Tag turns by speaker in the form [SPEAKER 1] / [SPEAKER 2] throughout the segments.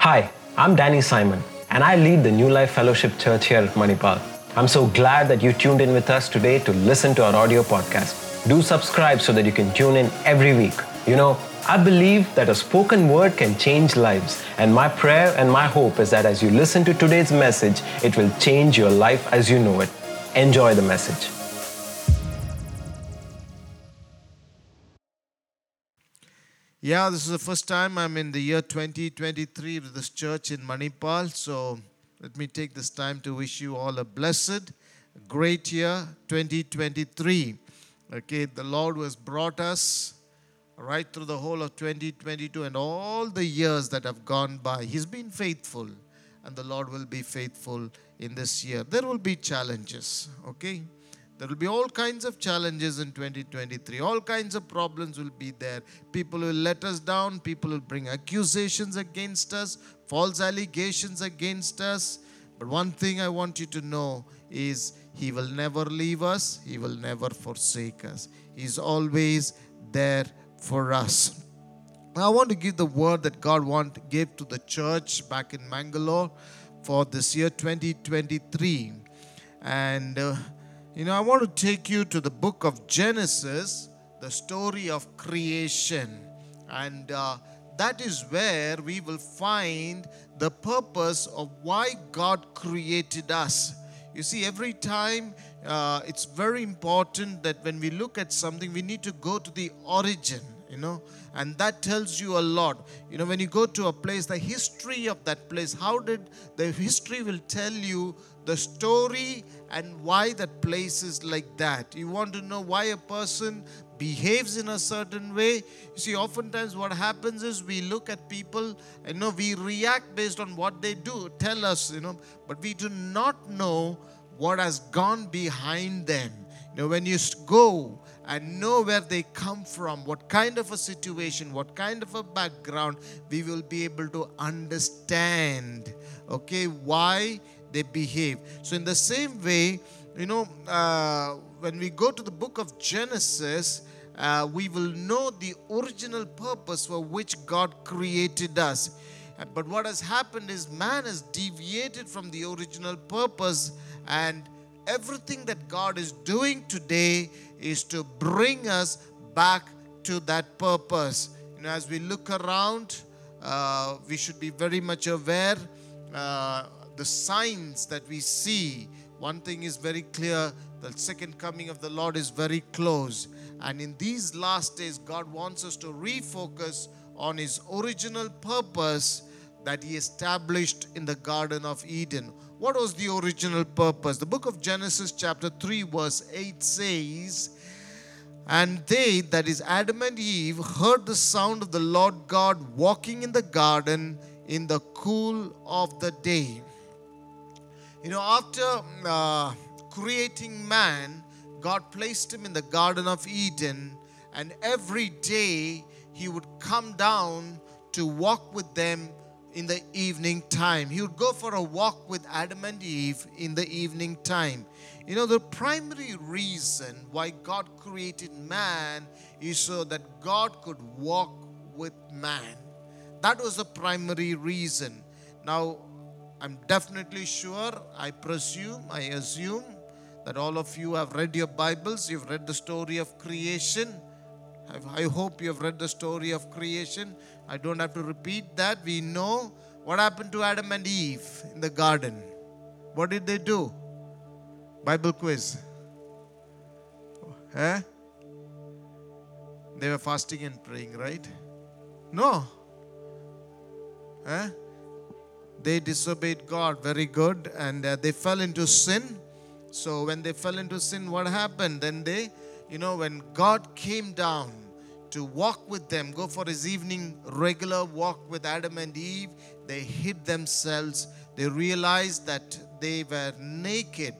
[SPEAKER 1] Hi, I'm Danny Simon, and I lead the New Life Fellowship Church here at Manipal. I'm so glad that you tuned in with us today to listen to our audio podcast. Do subscribe so that you can tune in every week. You know, I believe that a spoken word can change lives, and my prayer and my hope is that as you listen to today's message, it will change your life as you know it. Enjoy the message.
[SPEAKER 2] Yeah, this is the first time I'm in the year 2023 with this church in Manipal. So let me take this time to wish you all a blessed, great year 2023. Okay, the Lord has brought us right through the whole of 2022 and all the years that have gone by. He's been faithful, and the Lord will be faithful in this year. There will be challenges, okay? There will be all kinds of challenges in 2023. All kinds of problems will be there. People will let us down. People will bring accusations against us, false allegations against us. But one thing I want you to know is He will never leave us, He will never forsake us. He's always there for us. I want to give the word that God want, gave to the church back in Mangalore for this year 2023. And uh, you know, I want to take you to the book of Genesis, the story of creation. And uh, that is where we will find the purpose of why God created us. You see, every time uh, it's very important that when we look at something, we need to go to the origin, you know, and that tells you a lot. You know, when you go to a place, the history of that place, how did the history will tell you the story and why that place is like that. You want to know why a person behaves in a certain way. You see, oftentimes what happens is we look at people and you know we react based on what they do, tell us, you know, but we do not know what has gone behind them. You know, when you go and know where they come from, what kind of a situation, what kind of a background, we will be able to understand, okay, why they behave. So, in the same way, you know, uh, when we go to the book of Genesis, uh, we will know the original purpose for which God created us. But what has happened is man has deviated from the original purpose, and everything that God is doing today is to bring us back to that purpose. You know, as we look around, uh, we should be very much aware. Uh, the signs that we see, one thing is very clear the second coming of the Lord is very close. And in these last days, God wants us to refocus on His original purpose that He established in the Garden of Eden. What was the original purpose? The book of Genesis, chapter 3, verse 8 says, And they, that is Adam and Eve, heard the sound of the Lord God walking in the garden in the cool of the day. You know, after uh, creating man, God placed him in the Garden of Eden, and every day he would come down to walk with them in the evening time. He would go for a walk with Adam and Eve in the evening time. You know, the primary reason why God created man is so that God could walk with man. That was the primary reason. Now, I'm definitely sure, I presume, I assume that all of you have read your Bibles, you've read the story of creation. I hope you have read the story of creation. I don't have to repeat that. We know what happened to Adam and Eve in the garden. What did they do? Bible quiz. Eh? They were fasting and praying, right? No. Eh? They disobeyed God. Very good. And uh, they fell into sin. So when they fell into sin, what happened? Then they, you know, when God came down to walk with them, go for his evening regular walk with Adam and Eve, they hid themselves. They realized that they were naked.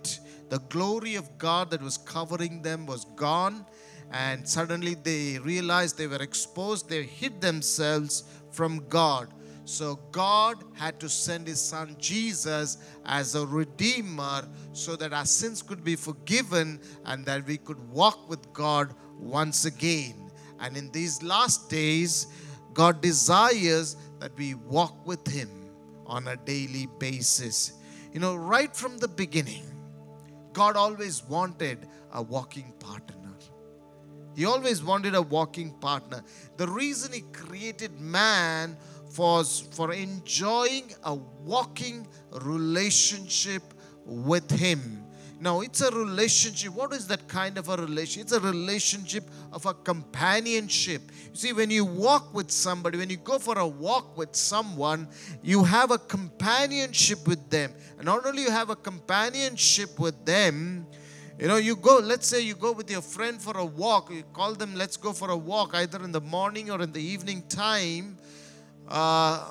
[SPEAKER 2] The glory of God that was covering them was gone. And suddenly they realized they were exposed. They hid themselves from God. So God had to send his son Jesus as a redeemer so that our sins could be forgiven and that we could walk with God once again. And in these last days, God desires that we walk with him. on a daily basis. You know, right from the beginning, God always wanted a walking partner. He always wanted a walking partner. The reason He created man was for enjoying a walking relationship with Him. Now, it's a relationship. What is that kind of a relationship? It's a relationship of a companionship. You see, when you walk with somebody, when you go for a walk with someone, you have a companionship with them. And not only you have a companionship with them, you know, you go, let's say you go with your friend for a walk, you call them, let's go for a walk, either in the morning or in the evening time. Uh,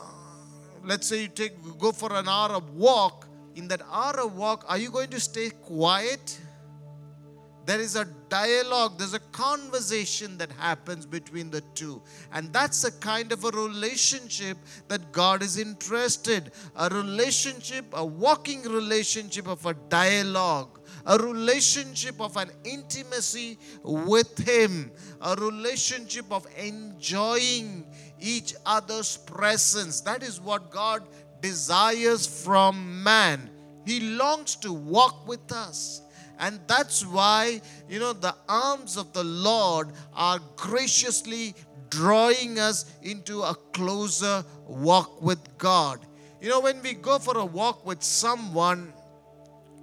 [SPEAKER 2] let's say you take go for an hour of walk in that hour of walk, are you going to stay quiet? There is a dialogue, there's a conversation that happens between the two. And that's a kind of a relationship that God is interested. A relationship, a walking relationship of a dialogue, a relationship of an intimacy with Him, a relationship of enjoying each other's presence. That is what God desires from man. He longs to walk with us. And that's why, you know, the arms of the Lord are graciously drawing us into a closer walk with God. You know, when we go for a walk with someone,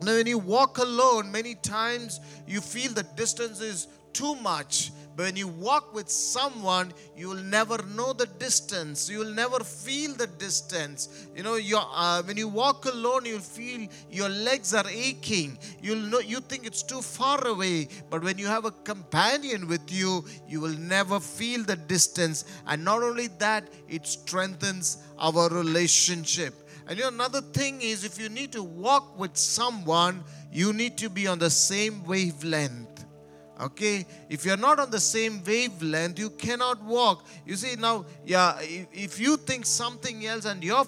[SPEAKER 2] now when you walk alone, many times you feel the distance is too much but when you walk with someone, you will never know the distance. You will never feel the distance. You know, uh, when you walk alone, you'll feel your legs are aching. You'll know you think it's too far away. But when you have a companion with you, you will never feel the distance. And not only that, it strengthens our relationship. And you know, another thing is if you need to walk with someone, you need to be on the same wavelength. Okay, if you're not on the same wavelength, you cannot walk. You see, now, yeah, if, you think something else and your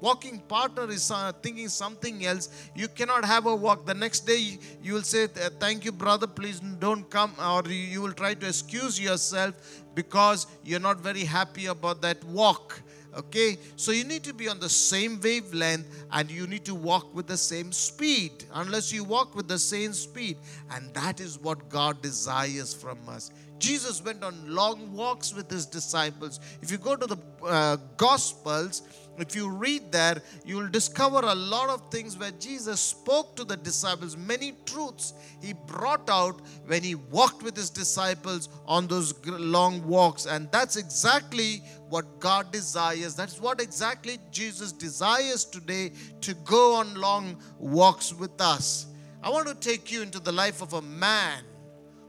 [SPEAKER 2] walking partner is uh, thinking something else, you cannot have a walk. The next day, you will say, Thank you, brother, please don't come, or you will try to excuse yourself because you're not very happy about that walk. Okay, so you need to be on the same wavelength and you need to walk with the same speed. Unless you walk with the same speed, and that is what God desires from us. Jesus went on long walks with his disciples. If you go to the uh, Gospels, if you read there, you will discover a lot of things where Jesus spoke to the disciples, many truths he brought out when he walked with his disciples on those long walks. And that's exactly what God desires. That's what exactly Jesus desires today to go on long walks with us. I want to take you into the life of a man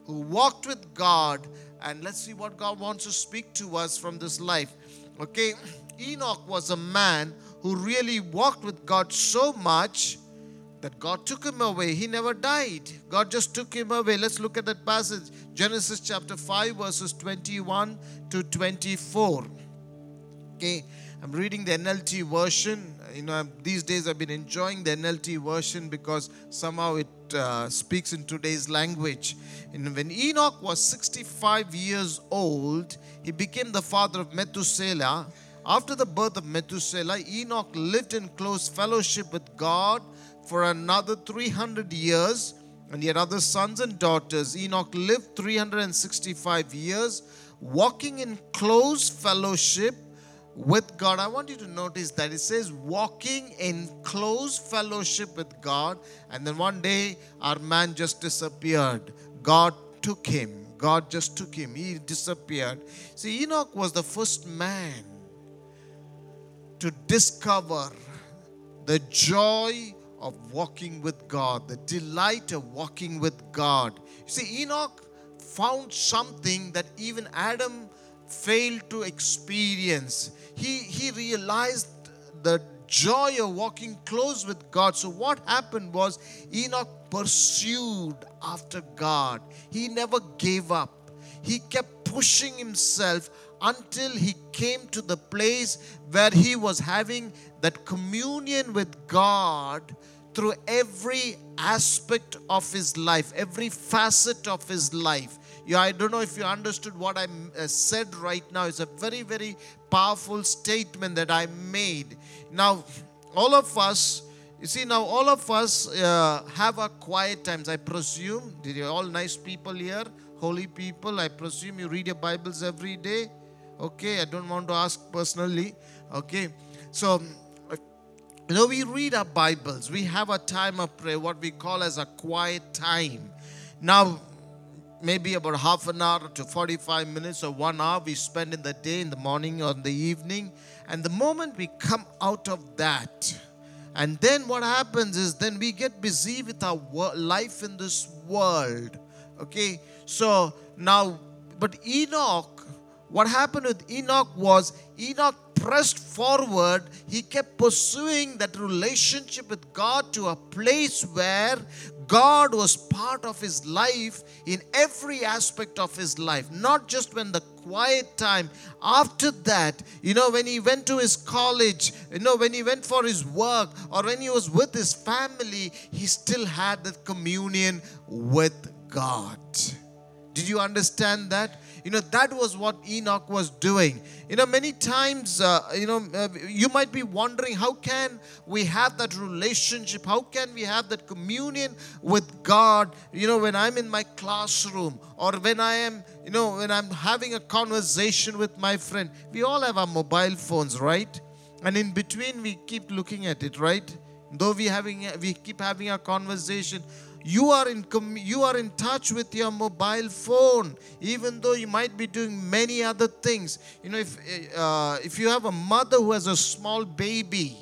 [SPEAKER 2] who walked with God, and let's see what God wants to speak to us from this life. Okay, Enoch was a man who really walked with God so much that God took him away. He never died. God just took him away. Let's look at that passage Genesis chapter 5, verses 21 to 24. Okay, I'm reading the NLT version. You know, these days I've been enjoying the NLT version because somehow it uh, speaks in today's language. And when Enoch was 65 years old, he became the father of Methuselah. After the birth of Methuselah, Enoch lived in close fellowship with God for another 300 years, and he had other sons and daughters. Enoch lived 365 years, walking in close fellowship with God. I want you to notice that it says walking in close fellowship with God, and then one day our man just disappeared. God took him. God just took him. He disappeared. See, Enoch was the first man to discover the joy of walking with God, the delight of walking with God. See, Enoch found something that even Adam failed to experience. He, he realized the joy of walking close with God. So, what happened was Enoch pursued after God, he never gave up. He kept pushing himself until he came to the place where he was having that communion with God through every aspect of his life, every facet of his life. I don't know if you understood what I uh, said right now. It's a very, very powerful statement that I made. Now, all of us, you see, now all of us uh, have our quiet times, I presume. Did you all nice people here? Holy people, I presume you read your Bibles every day. Okay, I don't want to ask personally. Okay, so you know, we read our Bibles, we have a time of prayer, what we call as a quiet time. Now, maybe about half an hour to 45 minutes or one hour we spend in the day, in the morning or in the evening. And the moment we come out of that, and then what happens is then we get busy with our life in this world. Okay, so now, but Enoch, what happened with Enoch was Enoch pressed forward, he kept pursuing that relationship with God to a place where God was part of his life in every aspect of his life, not just when the quiet time. After that, you know, when he went to his college, you know, when he went for his work, or when he was with his family, he still had that communion with God. Did you understand that? You know, that was what Enoch was doing. You know, many times, uh, you know, uh, you might be wondering how can we have that relationship? How can we have that communion with God? You know, when I'm in my classroom or when I am, you know, when I'm having a conversation with my friend. We all have our mobile phones, right? And in between, we keep looking at it, right? Though we having we keep having a conversation, you are in you are in touch with your mobile phone even though you might be doing many other things. You know if uh, if you have a mother who has a small baby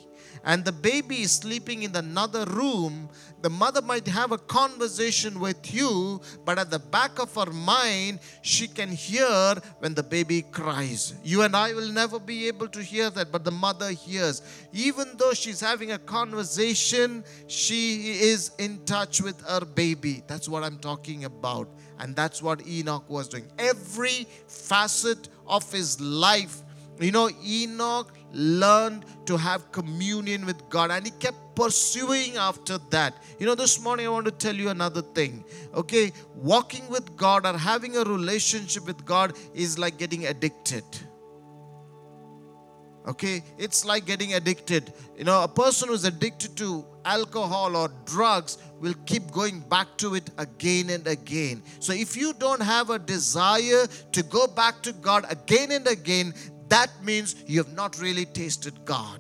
[SPEAKER 2] and the baby is sleeping in another room, the mother might have a conversation with you, but at the back of her mind, she can hear when the baby cries. You and I will never be able to hear that, but the mother hears. Even though she's having a conversation, she is in touch with her baby. That's what I'm talking about. And that's what Enoch was doing. Every facet of his life, you know, Enoch learned to have communion with God and he kept pursuing after that. You know, this morning I want to tell you another thing. Okay, walking with God or having a relationship with God is like getting addicted. Okay, it's like getting addicted. You know, a person who's addicted to alcohol or drugs will keep going back to it again and again. So, if you don't have a desire to go back to God again and again, that means you have not really tasted God.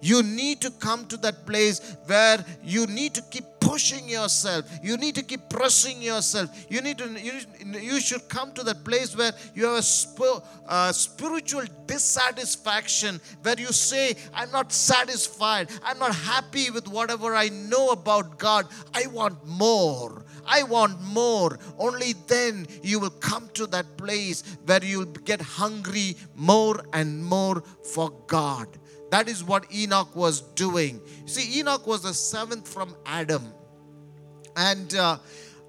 [SPEAKER 2] You need to come to that place where you need to keep pushing yourself. You need to keep pressing yourself. You need to. You, you should come to that place where you have a sp- uh, spiritual dissatisfaction, where you say, "I'm not satisfied. I'm not happy with whatever I know about God. I want more." I want more. Only then you will come to that place where you'll get hungry more and more for God. That is what Enoch was doing. See, Enoch was the seventh from Adam. And uh,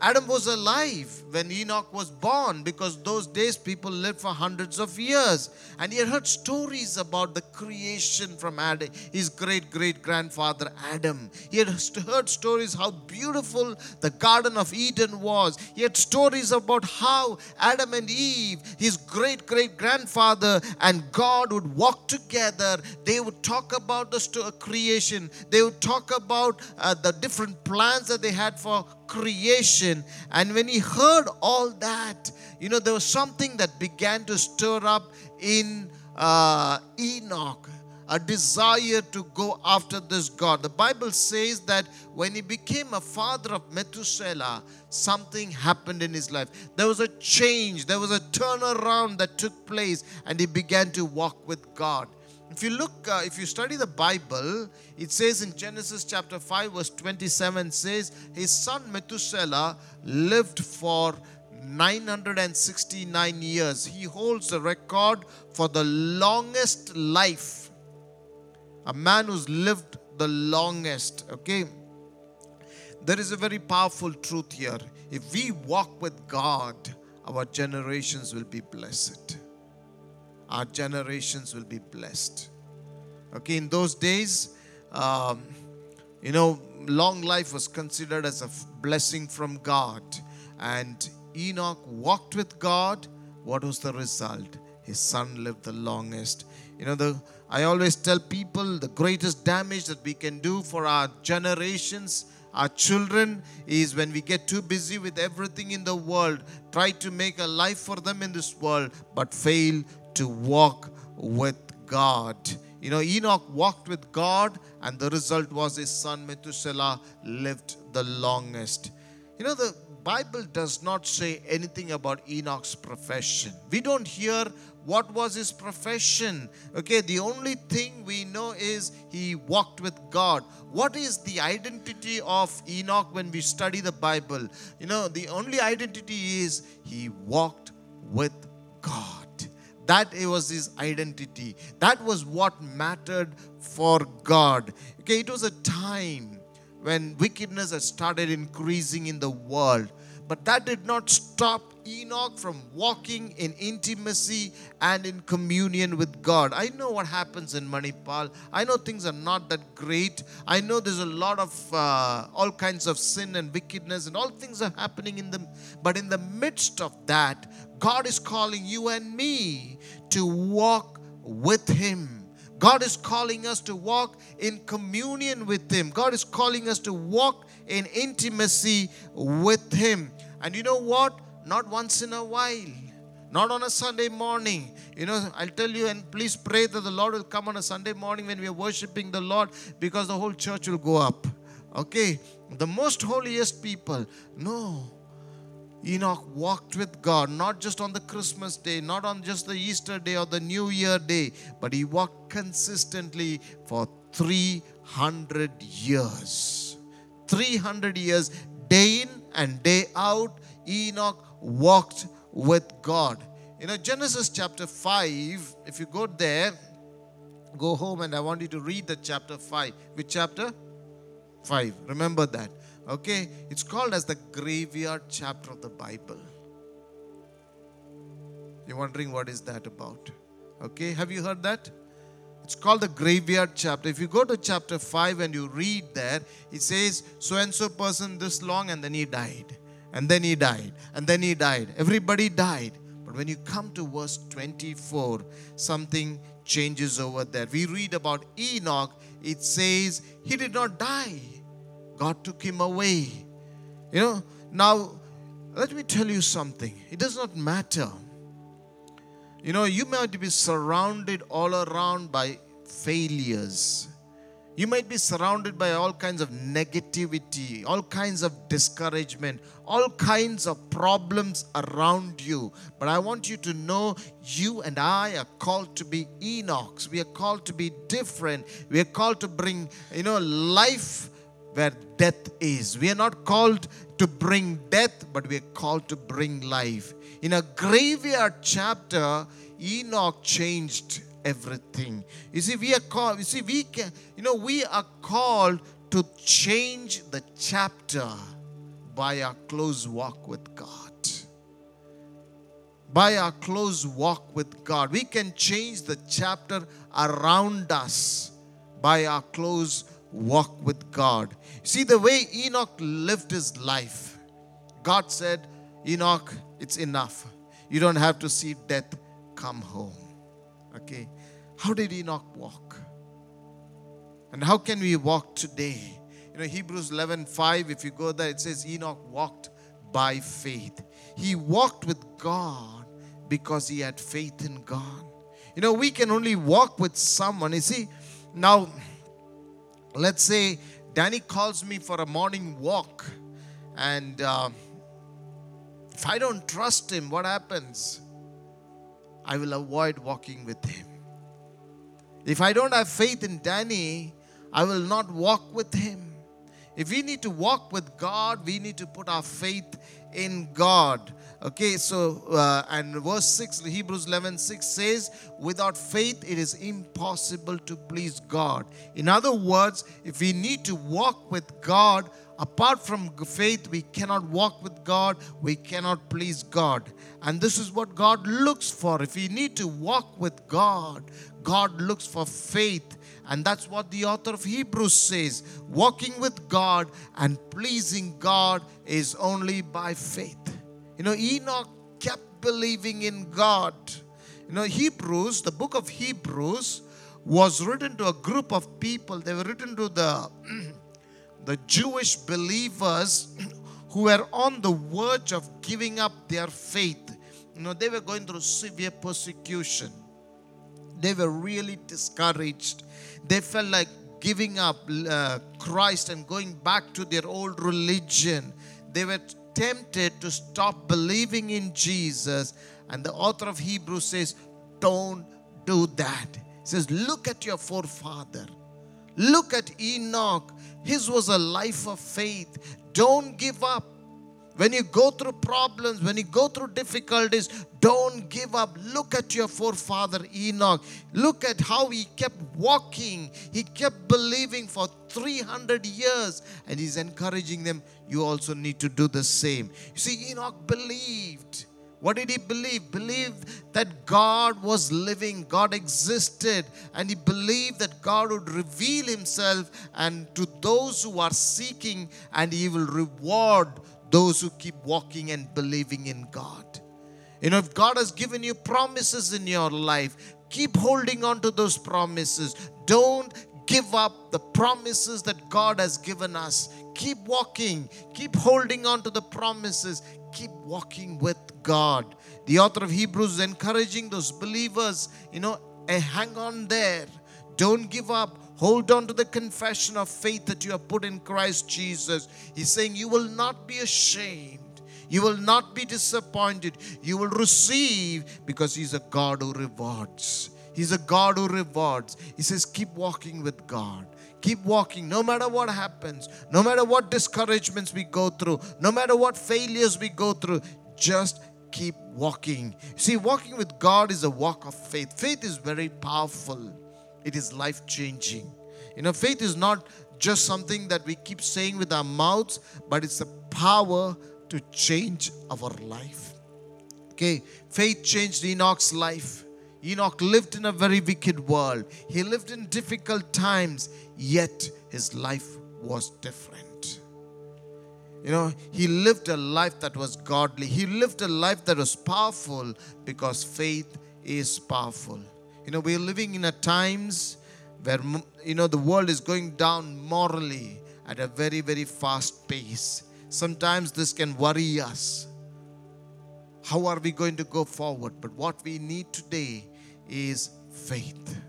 [SPEAKER 2] Adam was alive when Enoch was born because those days people lived for hundreds of years. And he had heard stories about the creation from Adam, his great great grandfather Adam. He had heard stories how beautiful the Garden of Eden was. He had stories about how Adam and Eve, his great great grandfather, and God would walk together. They would talk about the creation, they would talk about uh, the different plans that they had for creation. And when he heard all that, you know, there was something that began to stir up in uh, Enoch a desire to go after this God. The Bible says that when he became a father of Methuselah, something happened in his life. There was a change, there was a turnaround that took place, and he began to walk with God. If you look, uh, if you study the Bible, it says in Genesis chapter 5, verse 27 says, His son Methuselah lived for 969 years. He holds the record for the longest life. A man who's lived the longest. Okay. There is a very powerful truth here. If we walk with God, our generations will be blessed our generations will be blessed. Okay, in those days, um, you know, long life was considered as a blessing from God. And Enoch walked with God. What was the result? His son lived the longest. You know, the I always tell people the greatest damage that we can do for our generations, our children, is when we get too busy with everything in the world, try to make a life for them in this world, but fail to walk with God. You know, Enoch walked with God, and the result was his son Methuselah lived the longest. You know, the Bible does not say anything about Enoch's profession. We don't hear what was his profession. Okay, the only thing we know is he walked with God. What is the identity of Enoch when we study the Bible? You know, the only identity is he walked with God. That it was his identity. That was what mattered for God. Okay, it was a time when wickedness had started increasing in the world. But that did not stop Enoch from walking in intimacy and in communion with God. I know what happens in Manipal. I know things are not that great. I know there's a lot of uh, all kinds of sin and wickedness and all things are happening in them. But in the midst of that, God is calling you and me to walk with Him. God is calling us to walk in communion with Him. God is calling us to walk in intimacy with Him. And you know what? Not once in a while, not on a Sunday morning. You know, I'll tell you, and please pray that the Lord will come on a Sunday morning when we are worshiping the Lord because the whole church will go up. Okay? The most holiest people. No. Enoch walked with God, not just on the Christmas day, not on just the Easter day or the New Year day, but he walked consistently for 300 years. 300 years, day in and day out, Enoch walked with God. You know, Genesis chapter 5, if you go there, go home and I want you to read the chapter 5. Which chapter? 5. Remember that. Okay? It's called as the graveyard chapter of the Bible. You're wondering what is that about? Okay? Have you heard that? It's called the graveyard chapter. If you go to chapter 5 and you read there, it says, so and so person this long and then he died. And then he died. And then he died. Everybody died. But when you come to verse 24, something changes over there. We read about Enoch. It says he did not die. God took him away. You know, now let me tell you something. It does not matter. You know, you might be surrounded all around by failures. You might be surrounded by all kinds of negativity, all kinds of discouragement, all kinds of problems around you. But I want you to know you and I are called to be Enochs. We are called to be different. We are called to bring, you know, life where death is. We are not called to bring death, but we are called to bring life. In a graveyard chapter, Enoch changed everything. You see, we are called, you see, we can, you know, we are called to change the chapter by our close walk with God. By our close walk with God. We can change the chapter around us by our close walk with God. See, the way Enoch lived his life, God said, Enoch, it's enough. You don't have to see death come home. Okay. How did Enoch walk? And how can we walk today? You know, Hebrews 11 5, if you go there, it says Enoch walked by faith. He walked with God because he had faith in God. You know, we can only walk with someone. You see, now, let's say Danny calls me for a morning walk, and uh, if I don't trust him, what happens? I will avoid walking with him. If I don't have faith in Danny, I will not walk with him. If we need to walk with God, we need to put our faith in God. Okay, so, uh, and verse 6, Hebrews 11 6 says, Without faith, it is impossible to please God. In other words, if we need to walk with God, apart from faith, we cannot walk with God, we cannot please God. And this is what God looks for. If we need to walk with God, God looks for faith. And that's what the author of Hebrews says walking with God and pleasing God is only by faith. You know, Enoch kept believing in God. You know, Hebrews, the book of Hebrews, was written to a group of people. They were written to the, the Jewish believers who were on the verge of giving up their faith. You know, they were going through severe persecution. They were really discouraged. They felt like giving up uh, Christ and going back to their old religion. They were tempted to stop believing in Jesus. And the author of Hebrews says, Don't do that. He says, Look at your forefather. Look at Enoch. His was a life of faith. Don't give up. When you go through problems, when you go through difficulties, don't give up. Look at your forefather Enoch. Look at how he kept walking. He kept believing for 300 years. And he's encouraging them, you also need to do the same. You see, Enoch believed. What did he believe? Believed that God was living, God existed, and he believed that God would reveal himself and to those who are seeking, and he will reward those who keep walking and believing in God. You know, if God has given you promises in your life, keep holding on to those promises. Don't give up the promises that God has given us. Keep walking, keep holding on to the promises, keep walking with God. The author of Hebrews is encouraging those believers, you know, eh, hang on there. Don't give up. Hold on to the confession of faith that you have put in Christ Jesus. He's saying, You will not be ashamed. You will not be disappointed. You will receive because He's a God who rewards. He's a God who rewards. He says, Keep walking with God. Keep walking no matter what happens, no matter what discouragements we go through, no matter what failures we go through. Just keep walking. See, walking with God is a walk of faith. Faith is very powerful it is life changing. You know, faith is not just something that we keep saying with our mouths, but it's the power to change our life. Okay, faith changed Enoch's life. Enoch lived in a very wicked world. He lived in difficult times, yet his life was different. You know, he lived a life that was godly. He lived a life that was powerful because faith is powerful. You know, we're living in a times where, you know, the world is going down morally at a very, very fast pace. Sometimes this can worry us. How are we going to go forward? But what we need today is faith.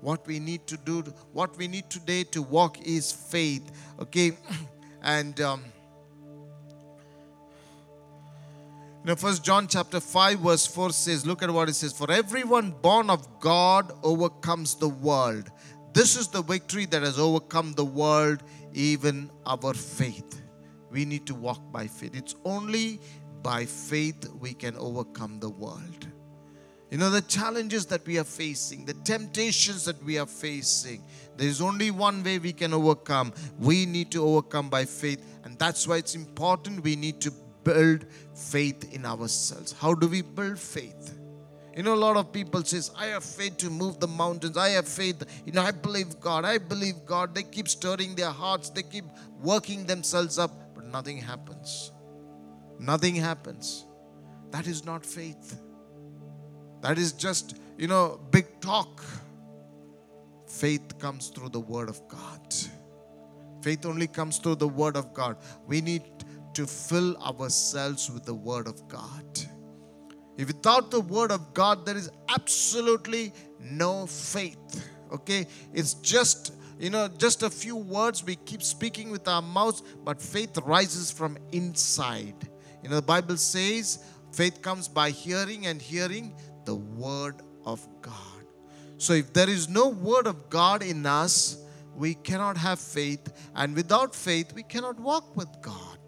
[SPEAKER 2] What we need to do, what we need today to walk is faith. Okay? And, um, You know, First John chapter 5, verse 4 says, look at what it says. For everyone born of God overcomes the world. This is the victory that has overcome the world, even our faith. We need to walk by faith. It's only by faith we can overcome the world. You know, the challenges that we are facing, the temptations that we are facing, there is only one way we can overcome. We need to overcome by faith. And that's why it's important we need to build faith in ourselves. How do we build faith? You know, a lot of people says, I have faith to move the mountains. I have faith. You know, I believe God. I believe God. They keep stirring their hearts. They keep working themselves up, but nothing happens. Nothing happens. That is not faith. That is just, you know, big talk. Faith comes through the Word of God. Faith only comes through the Word of God. We need to fill ourselves with the Word of God. If without the Word of God, there is absolutely no faith. Okay? It's just, you know, just a few words we keep speaking with our mouths, but faith rises from inside. You know, the Bible says faith comes by hearing, and hearing the Word of God. So if there is no Word of God in us, we cannot have faith, and without faith, we cannot walk with God.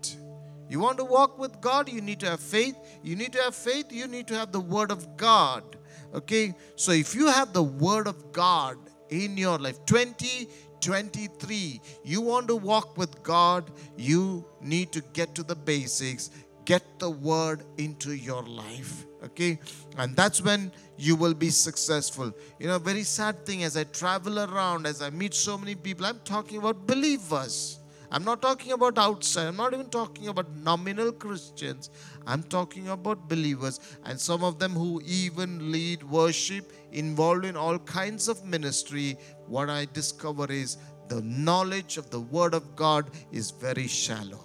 [SPEAKER 2] You want to walk with God, you need to have faith. You need to have faith, you need to have the Word of God. Okay? So if you have the Word of God in your life, 2023, you want to walk with God, you need to get to the basics, get the Word into your life. Okay? And that's when you will be successful. You know, very sad thing as I travel around, as I meet so many people, I'm talking about believers. I'm not talking about outside. I'm not even talking about nominal Christians. I'm talking about believers and some of them who even lead worship, involved in all kinds of ministry. What I discover is the knowledge of the Word of God is very shallow.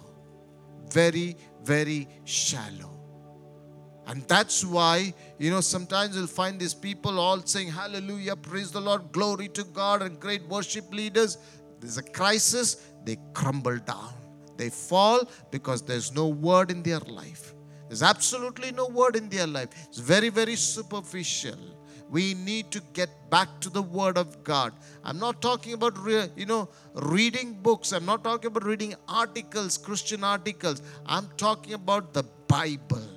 [SPEAKER 2] Very, very shallow. And that's why, you know, sometimes you'll find these people all saying, Hallelujah, praise the Lord, glory to God, and great worship leaders. There's a crisis, they crumble down. They fall because there's no word in their life. There's absolutely no word in their life. It's very, very superficial. We need to get back to the Word of God. I'm not talking about, you know, reading books. I'm not talking about reading articles, Christian articles. I'm talking about the Bible.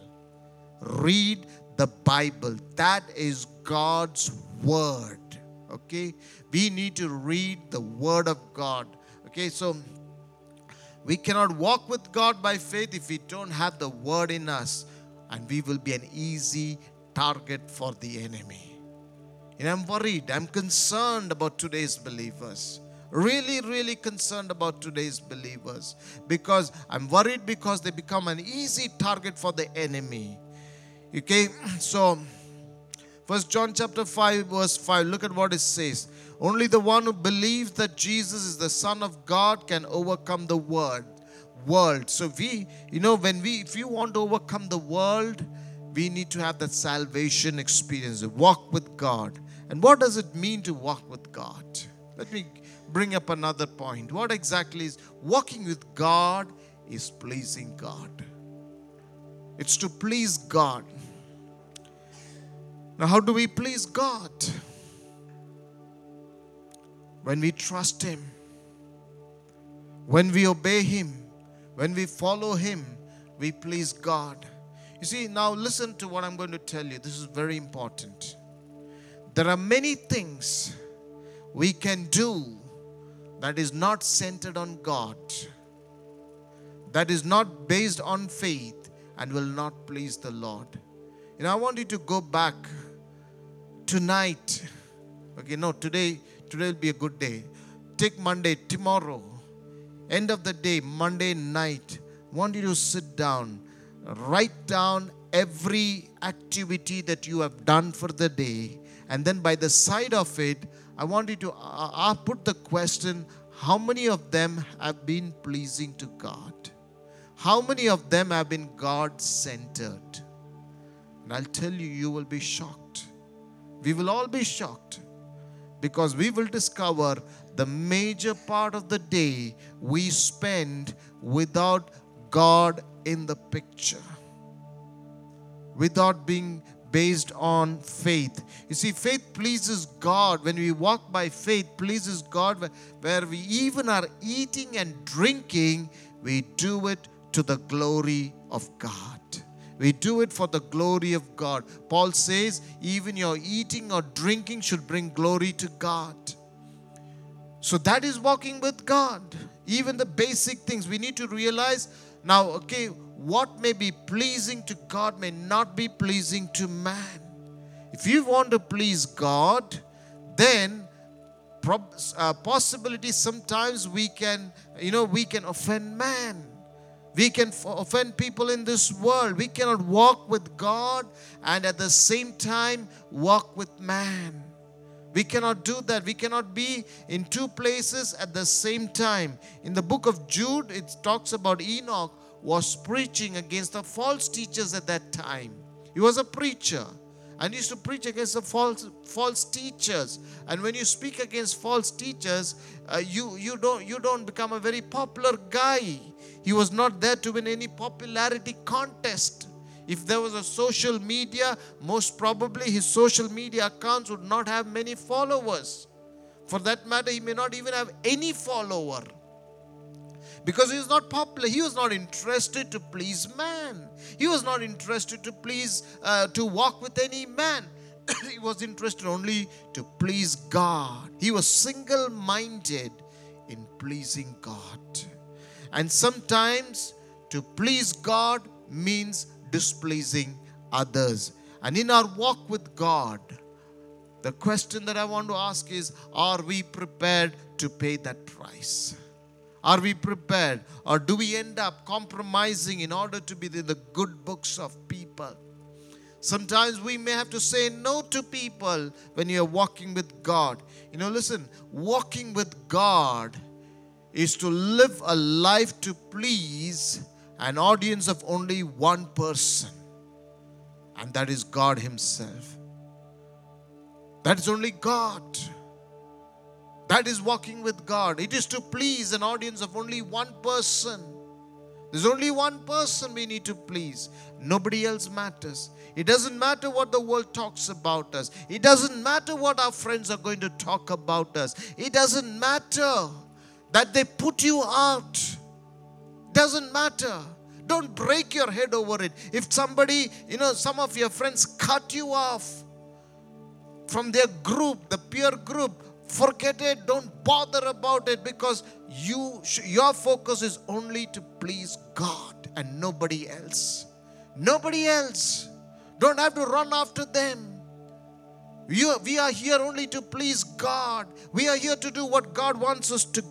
[SPEAKER 2] Read the Bible. That is God's Word. Okay? We need to read the Word of God. Okay, so we cannot walk with God by faith if we don't have the Word in us, and we will be an easy target for the enemy. And I'm worried, I'm concerned about today's believers. Really, really concerned about today's believers because I'm worried because they become an easy target for the enemy. Okay, so First John chapter 5, verse 5, look at what it says. Only the one who believes that Jesus is the Son of God can overcome the world. World. So we, you know, when we if you want to overcome the world, we need to have that salvation experience, walk with God. And what does it mean to walk with God? Let me bring up another point. What exactly is walking with God is pleasing God. It's to please God. Now, how do we please God? When we trust Him, when we obey Him, when we follow Him, we please God. You see, now listen to what I'm going to tell you. This is very important. There are many things we can do that is not centered on God, that is not based on faith, and will not please the Lord. You know, I want you to go back tonight. Okay, no, today, today will be a good day. Take Monday, tomorrow, end of the day, Monday night. I want you to sit down, write down every activity that you have done for the day and then by the side of it, I want you to uh, uh, put the question how many of them have been pleasing to God? How many of them have been God centered? And I'll tell you, you will be shocked. We will all be shocked because we will discover the major part of the day we spend without God in the picture, without being based on faith. You see, faith pleases God. When we walk by faith, pleases God. Where we even are eating and drinking, we do it to the glory of God. We do it for the glory of God. Paul says, even your eating or drinking should bring glory to God. So that is walking with God. Even the basic things we need to realize now, okay, what may be pleasing to God may not be pleasing to man. If you want to please God, then uh, possibility sometimes we can, you know, we can offend man. We can offend people in this world. We cannot walk with God and at the same time walk with man. We cannot do that. We cannot be in two places at the same time. In the book of Jude, it talks about Enoch was preaching against the false teachers at that time. He was a preacher and used to preach against the false false teachers. And when you speak against false teachers, uh, you you don't you don't become a very popular guy. He was not there to win any popularity contest. If there was a social media, most probably his social media accounts would not have many followers. For that matter, he may not even have any follower because he was not popular. He was not interested to please man. He was not interested to please, uh, to walk with any man. he was interested only to please God. He was single minded in pleasing God. And sometimes to please God means displeasing others. And in our walk with God, the question that I want to ask is Are we prepared to pay that price? Are we prepared? Or do we end up compromising in order to be in the good books of people? Sometimes we may have to say no to people when you're walking with God. You know, listen, walking with God is to live a life to please an audience of only one person, and that is God Himself. That is only God. That is walking with God. It is to please an audience of only one person. There's only one person we need to please. Nobody else matters. It doesn't matter what the world talks about us. It doesn't matter what our friends are going to talk about us. It doesn't matter that they put you out. Doesn't matter. Don't break your head over it. If somebody, you know, some of your friends cut you off from their group, the peer group, forget it. Don't bother about it because you your focus is only to please God and nobody else. Nobody else. Don't have to run after them. You, we are here only to please God. We are here to do what God wants us to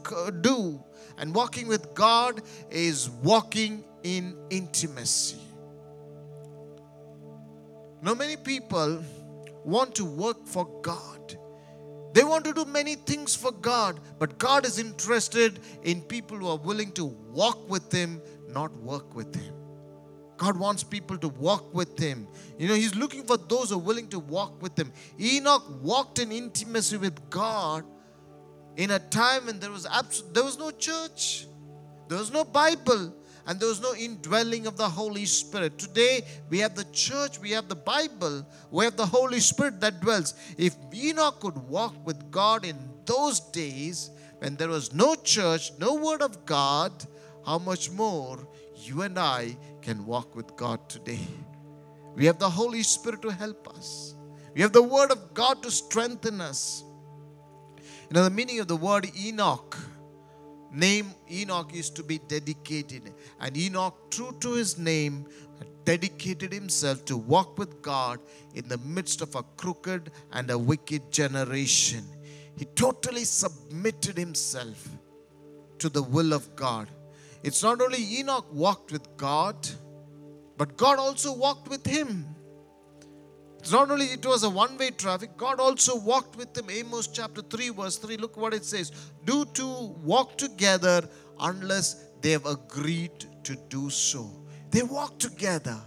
[SPEAKER 2] do. And walking with God is walking in intimacy. Now, many people want to work for God. They want to do many things for God, but God is interested in people who are willing to walk with Him, not work with Him. God wants people to walk with Him. You know, He's looking for those who are willing to walk with Him. Enoch walked in intimacy with God in a time when there was abs- there was no church, there was no Bible, and there was no indwelling of the Holy Spirit. Today we have the church, we have the Bible, we have the Holy Spirit that dwells. If Enoch could walk with God in those days when there was no church, no word of God, how much more you and I can walk with God today. We have the Holy Spirit to help us. We have the Word of God to strengthen us. You know, the meaning of the word Enoch, name Enoch is to be dedicated. And Enoch, true to his name, dedicated himself to walk with God in the midst of a crooked and a wicked generation. He totally submitted himself to the will of God. It's not only Enoch walked with God, but God also walked with him. It's not only it was a one-way traffic, God also walked with him. Amos chapter 3, verse 3. Look what it says. Do two walk together unless they have agreed to do so. They walked together.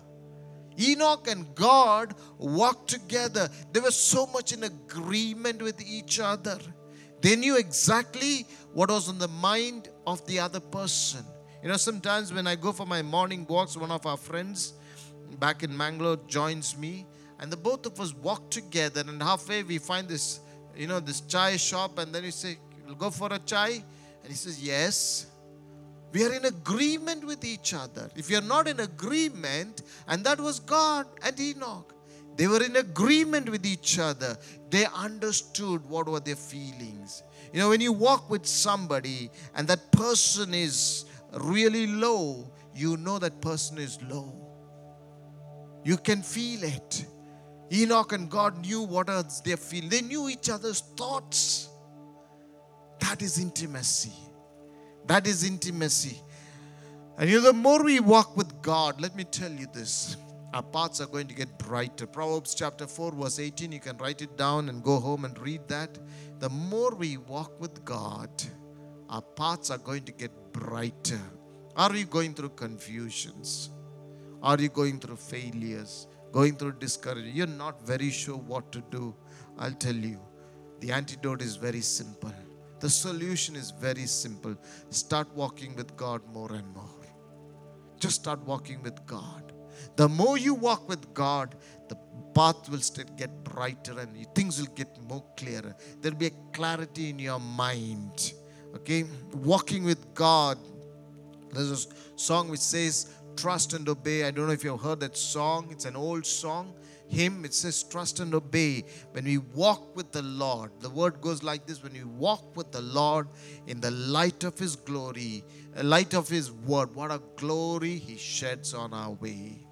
[SPEAKER 2] Enoch and God walked together. They were so much in agreement with each other. They knew exactly what was on the mind of the other person. You know, sometimes when I go for my morning walks, one of our friends back in Mangalore joins me, and the both of us walk together. And halfway we find this, you know, this chai shop, and then we say, "We'll go for a chai," and he says, "Yes." We are in agreement with each other. If you're not in agreement, and that was God and Enoch, they were in agreement with each other. They understood what were their feelings. You know, when you walk with somebody and that person is really low, you know that person is low. You can feel it. Enoch and God knew what else they feel. They knew each other's thoughts. That is intimacy. That is intimacy. And you know, the more we walk with God, let me tell you this, our paths are going to get brighter. Proverbs chapter 4, verse 18, you can write it down and go home and read that. The more we walk with God, our paths are going to get brighter. Are you going through confusions? Are you going through failures? Going through discouragement? You're not very sure what to do. I'll tell you, the antidote is very simple. The solution is very simple. Start walking with God more and more. Just start walking with God. The more you walk with God, the path will get brighter and things will get more clearer. There'll be a clarity in your mind. Okay? Walking with God. There's a song which says, Trust and obey. I don't know if you've heard that song. It's an old song. Hymn, it says, Trust and obey. When we walk with the Lord, the word goes like this when we walk with the Lord in the light of His glory, uh, light of His word, what a glory He sheds on our way.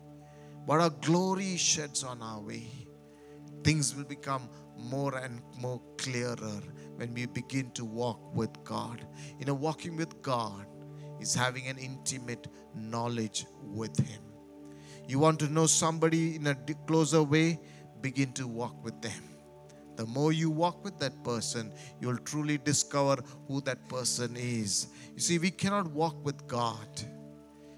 [SPEAKER 2] What a glory He sheds on our way. Things will become more and more clearer when we begin to walk with God. You know, walking with God is having an intimate knowledge with Him. You want to know somebody in a closer way? Begin to walk with them. The more you walk with that person, you'll truly discover who that person is. You see, we cannot walk with God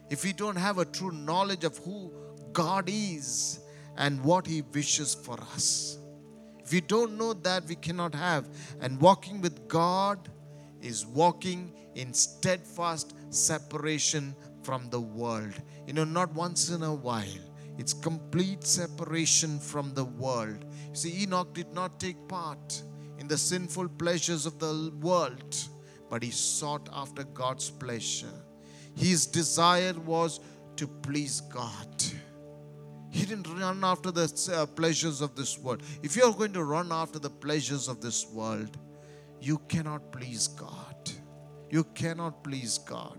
[SPEAKER 2] if we don't have a true knowledge of who God is and what He wishes for us. If we don't know that, we cannot have. And walking with God is walking in steadfast separation from the world. You know, not once in a while. It's complete separation from the world. You see, Enoch did not take part in the sinful pleasures of the world, but he sought after God's pleasure. His desire was to please God. He didn't run after the uh, pleasures of this world. If you are going to run after the pleasures of this world, you cannot please God. You cannot please God.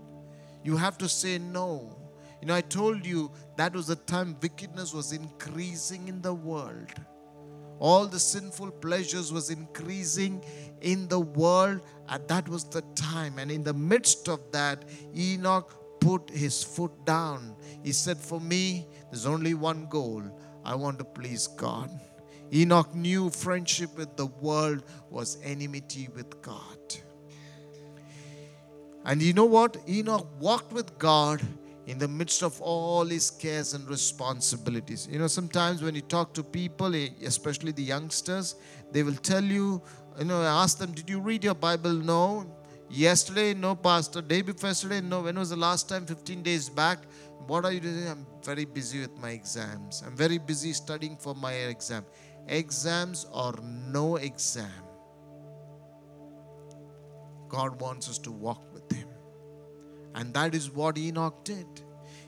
[SPEAKER 2] You have to say no. You know, I told you that was the time wickedness was increasing in the world. All the sinful pleasures was increasing in the world, and that was the time. And in the midst of that, Enoch put his foot down. He said, For me, there's only one goal I want to please God. Enoch knew friendship with the world was enmity with God. And you know what? Enoch walked with God in the midst of all his cares and responsibilities. You know, sometimes when you talk to people, eh, especially the youngsters, they will tell you, you know, ask them, Did you read your Bible? No. Yesterday, no, Pastor. Day before yesterday, no. When was the last time? 15 days back. What are you doing? I'm very busy with my exams. I'm very busy studying for my exam. Exams or no exam, God wants us to walk. And that is what Enoch did.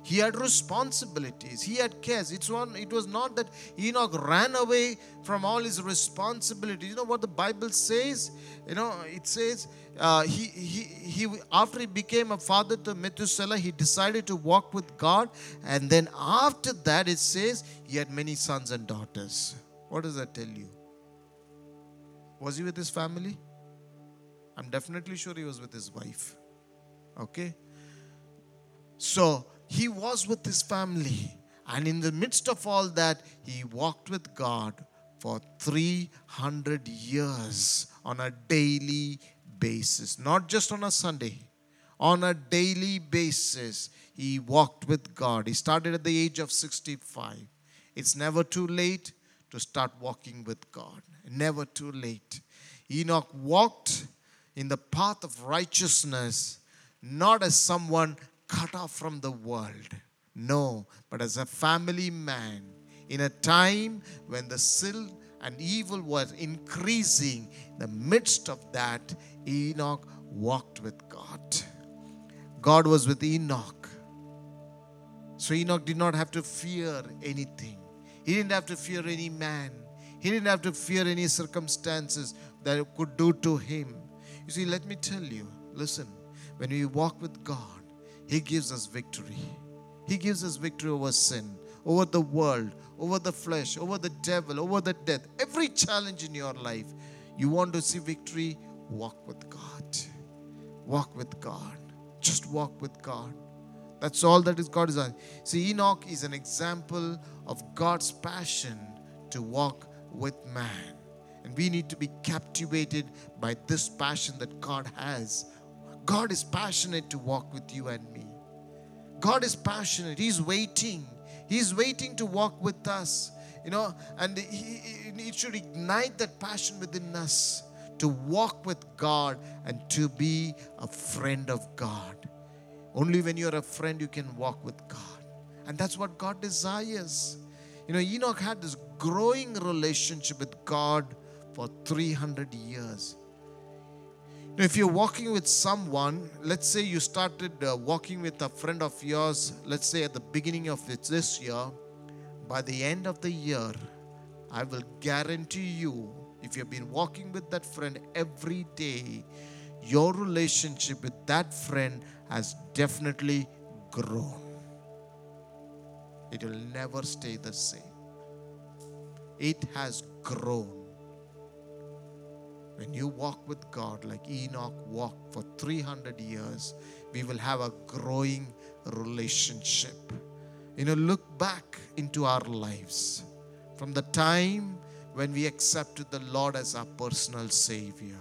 [SPEAKER 2] He had responsibilities. He had cares. It's one, it was not that Enoch ran away from all his responsibilities. You know what the Bible says? You know, it says uh, he, he, he, after he became a father to Methuselah, he decided to walk with God. And then after that, it says he had many sons and daughters. What does that tell you? Was he with his family? I'm definitely sure he was with his wife. Okay? So he was with his family. And in the midst of all that, he walked with God for 300 years on a daily basis. Not just on a Sunday, on a daily basis, he walked with God. He started at the age of 65. It's never too late to start walking with God. Never too late. Enoch walked in the path of righteousness, not as someone cut off from the world. No, but as a family man in a time when the sin and evil was increasing, in the midst of that, Enoch walked with God. God was with Enoch. So Enoch did not have to fear anything. He didn't have to fear any man. He didn't have to fear any circumstances that could do to him. You see, let me tell you listen, when we walk with God, he gives us victory. He gives us victory over sin, over the world, over the flesh, over the devil, over the death. Every challenge in your life, you want to see victory, walk with God. Walk with God. Just walk with God. That's all that is God is on. See, Enoch is an example of God's passion to walk with man. And we need to be captivated by this passion that God has God is passionate to walk with you and me. God is passionate. He's waiting. He's waiting to walk with us. You know, and he, it should ignite that passion within us to walk with God and to be a friend of God. Only when you're a friend, you can walk with God. And that's what God desires. You know, Enoch had this growing relationship with God for 300 years. Now, if you're walking with someone, let's say you started uh, walking with a friend of yours, let's say at the beginning of this year, by the end of the year, I will guarantee you, if you've been walking with that friend every day, your relationship with that friend has definitely grown. It will never stay the same. It has grown. When you walk with God like Enoch walked for 300 years, we will have a growing relationship. You know, look back into our lives from the time when we accepted the Lord as our personal Savior.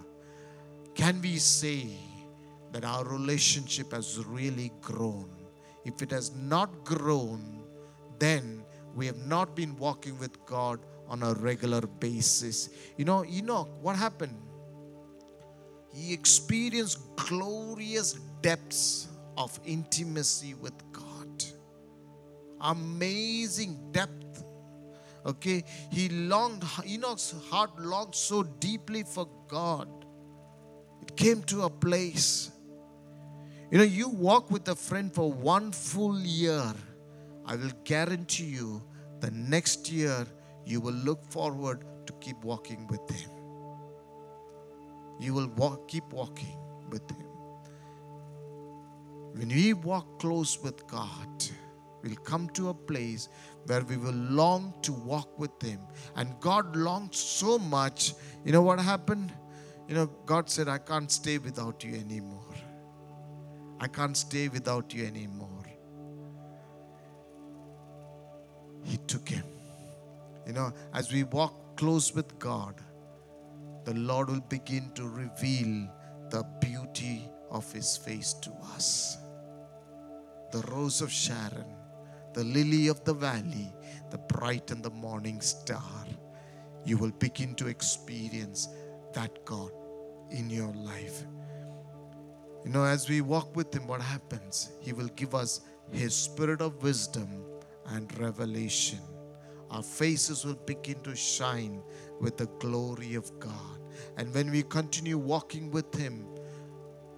[SPEAKER 2] Can we say that our relationship has really grown? If it has not grown, then we have not been walking with God on a regular basis. You know, Enoch, what happened? He experienced glorious depths of intimacy with God. Amazing depth. Okay, he longed, Enoch's heart longed so deeply for God. It came to a place. You know, you walk with a friend for one full year. I will guarantee you the next year you will look forward to keep walking with him. You will walk, keep walking with him. When we walk close with God, we'll come to a place where we will long to walk with him. And God longed so much. You know what happened? You know, God said, I can't stay without you anymore. I can't stay without you anymore. He took him. You know, as we walk close with God, the Lord will begin to reveal the beauty of His face to us. The rose of Sharon, the lily of the valley, the bright and the morning star. You will begin to experience that God in your life. You know, as we walk with Him, what happens? He will give us His spirit of wisdom and revelation our faces will begin to shine with the glory of God. And when we continue walking with Him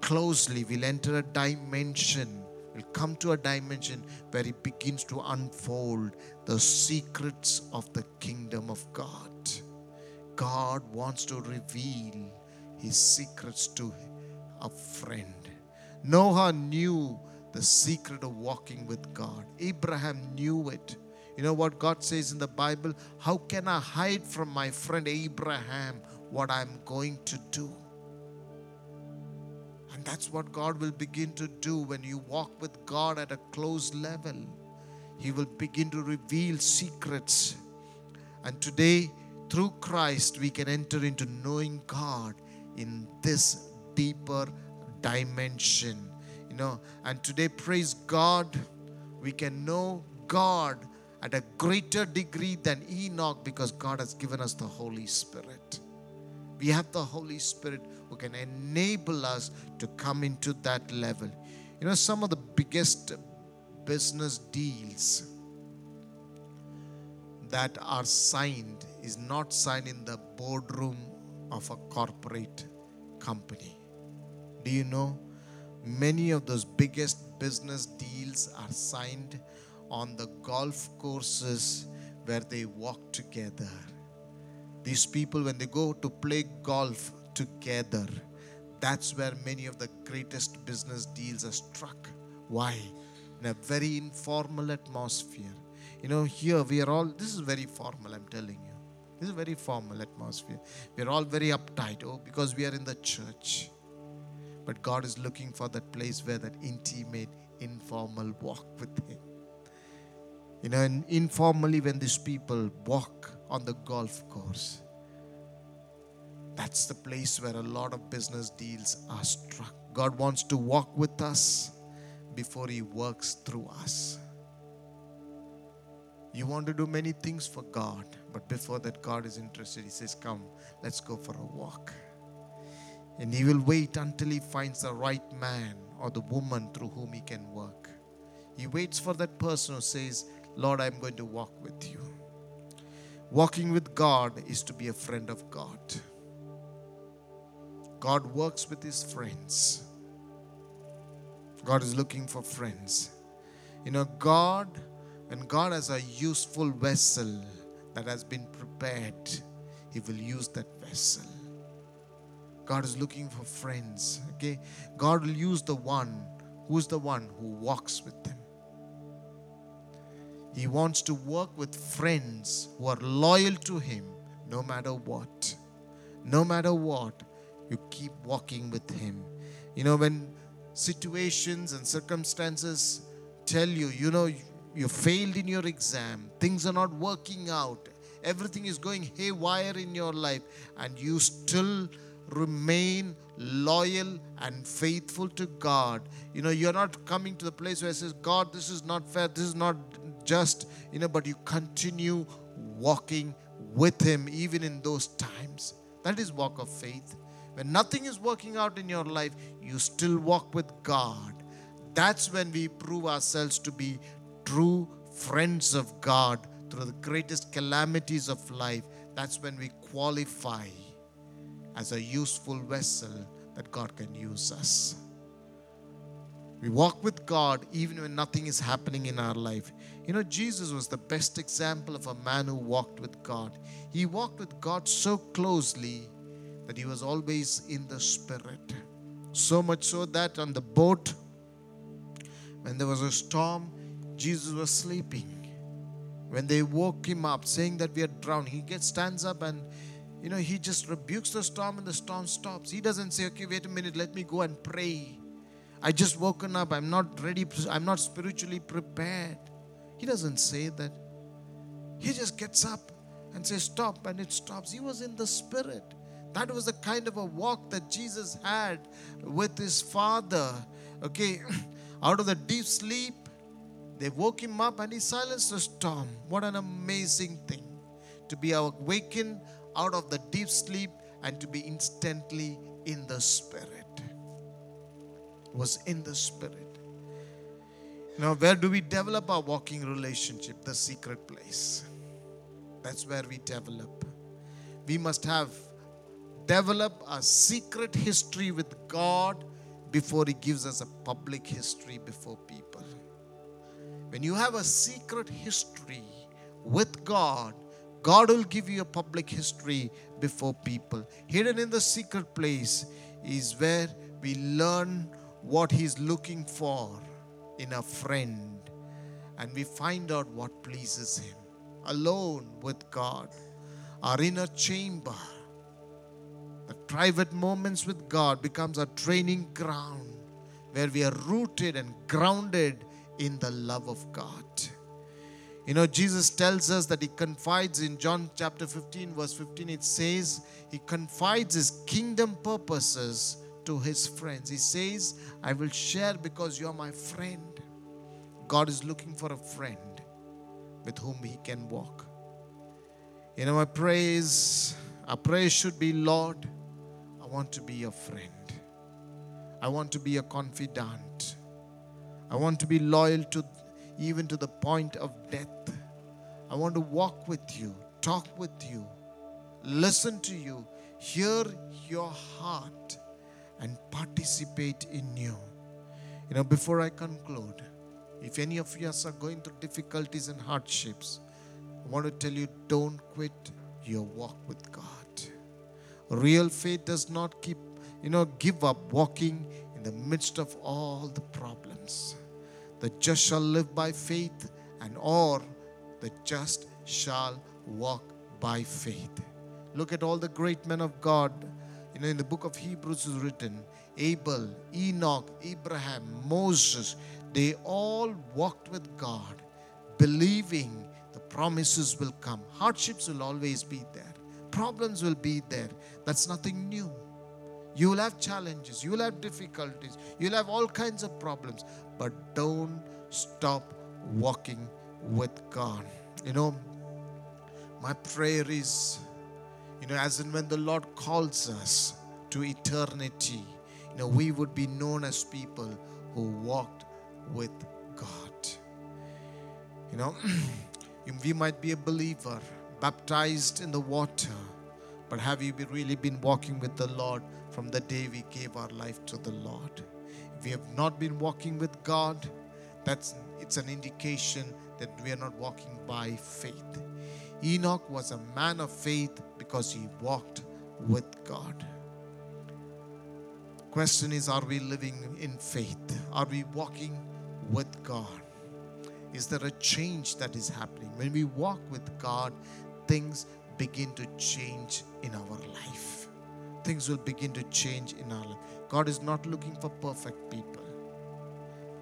[SPEAKER 2] closely, we'll enter a dimension, we'll come to a dimension where He begins to unfold the secrets of the kingdom of God. God wants to reveal His secrets to a friend. Noah knew the secret of walking with God, Abraham knew it. You know what God says in the Bible? How can I hide from my friend Abraham what I'm going to do? And that's what God will begin to do when you walk with God at a close level. He will begin to reveal secrets. And today, through Christ, we can enter into knowing God in this deeper dimension. You know, and today, praise God, we can know God at a greater degree than Enoch because God has given us the Holy Spirit. We have the Holy Spirit who can enable us to come into that level. You know, some of the biggest business deals that are signed is not signed in the boardroom of a corporate company. Do you know? Many of those biggest business deals are signed on the golf courses where they walk together. These people, when they go to play golf together, that's where many of the greatest business deals are struck. Why? In a very informal atmosphere. You know, here we are all, this is very formal, I'm telling you. This is a very formal atmosphere. We're all very uptight, oh, because we are in the church. But God is looking for that place where that intimate, informal walk with Him. You know, and informally, when these people walk on the golf course, that's the place where a lot of business deals are struck. God wants to walk with us before He works through us. You want to do many things for God, but before that, God is interested. He says, Come, let's go for a walk. And He will wait until He finds the right man or the woman through whom He can work. He waits for that person who says, Lord, I'm going to walk with you. Walking with God is to be a friend of God. God works with his friends. God is looking for friends. You know, God, when God has a useful vessel that has been prepared, he will use that vessel. God is looking for friends. Okay? God will use the one who's the one who walks with them. He wants to work with friends who are loyal to Him no matter what. No matter what. you keep walking with Him. You know, when situations and circumstances tell you, you know, you failed in your exam, things are not working out, everything is going haywire in your life, and you still remain loyal and faithful to God. You know, you're not coming to the place where it says, God, this is not fair, this is not just, you know, but you continue walking with Him even in those times. That is walk of faith. When nothing is working out in your life, you still walk with God. That's when we prove ourselves to be true friends of God through the greatest calamities of life. That's when we qualify as a useful vessel that God can use us. We walk with God even when nothing is happening in our life. You know, Jesus was the best example of a man who walked with God. He walked with God so closely that he was always in the Spirit. So much so that on the boat, when there was a storm, Jesus was sleeping. When they woke him up, saying that we are drowned, he gets stands up and you know he just rebukes the storm and the storm stops. He doesn't say, "Okay, wait a minute, let me go and pray." I just woken up. I'm not ready. I'm not spiritually prepared. He doesn't say that. He just gets up and says, Stop, and it stops. He was in the spirit. That was the kind of a walk that Jesus had with his Father. Okay, out of the deep sleep, they woke him up and he silenced the storm. What an amazing thing to be awakened out of the deep sleep and to be instantly in the Spirit was in the Spirit. Now, where do we develop our walking relationship? The secret place. That's where we develop. We must have develop a secret history with God before He gives us a public history before people. When you have a secret history with God, God will give you a public history before people. Hidden in the secret place is where we learn what He's looking for in a friend and we find out what pleases Him. Alone with God, our inner chamber, the private moments with God becomes a training ground where we are rooted and grounded in the love of God. You know, Jesus tells us that He confides in John chapter 15, verse 15, it says, He confides His kingdom purposes to his friends. He says, I will share because you're my friend. God is looking for a friend with whom he can walk. You know, my praise, our praise should be, Lord, I want to be your friend. I want to be a confidant. I want to be loyal to even to the point of death. I want to walk with you, talk with you, listen to you, hear your heart and participate in you. You know, before I conclude, if any of us are going through difficulties and hardships, I want to tell you don't quit your walk with God. Real faith does not keep, you know, give up walking in the midst of all the problems. The just shall live by faith, and or the just shall walk by faith. Look at all the great men of God you know, in the book of Hebrews is written Abel, Enoch, Abraham, Moses, they all walked with God, believing the promises will come. Hardships will always be there, problems will be there. That's nothing new. You will have challenges, you will have difficulties, you'll have all kinds of problems, but don't stop walking with God. You know, my prayer is you know, as and when the Lord calls us to eternity, you know, we would be known as people who walked with God. You know, we might be a believer, baptized in the water, but have you really been walking with the Lord from the day we gave our life to the Lord? If we have not been walking with God, that's it's an indication that we are not walking by faith. Enoch was a man of faith because he walked with God. Question is Are we living in faith? Are we walking with God? Is there a change that is happening? When we walk with God, things begin to change in our life. Things will begin to change in our life. God is not looking for perfect people.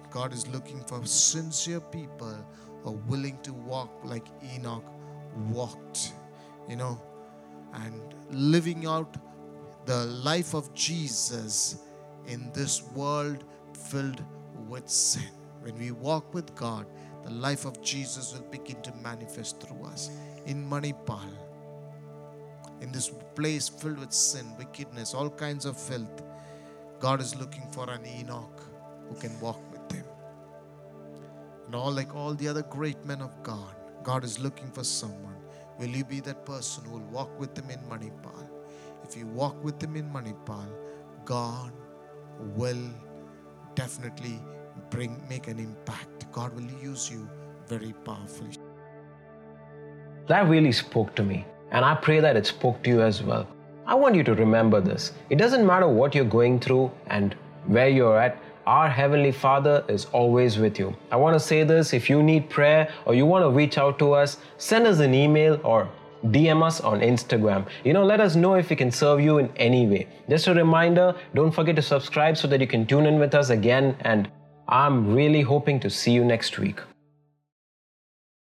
[SPEAKER 2] God is looking for sincere people who are willing to walk like Enoch walked, you know, and living out the life of Jesus in this world filled with sin. When we walk with God, the life of Jesus will begin to manifest through us. In Manipal, in this place filled with sin, wickedness, all kinds of filth, God is looking for an Enoch who can walk with him. And all like all the other great men of God, God is looking for someone. Will you be that person who will walk with him in Manipal? If you walk with him in Manipal, God will definitely bring make an impact. God will use you very powerfully.
[SPEAKER 1] That really spoke to me, and I pray that it spoke to you as well. I want you to remember this. It doesn't matter what you're going through and where you're at, our Heavenly Father is always with you. I want to say this if you need prayer or you want to reach out to us, send us an email or DM us on Instagram. You know, let us know if we can serve you in any way. Just a reminder don't forget to subscribe so that you can tune in with us again. And I'm really hoping to see you next week.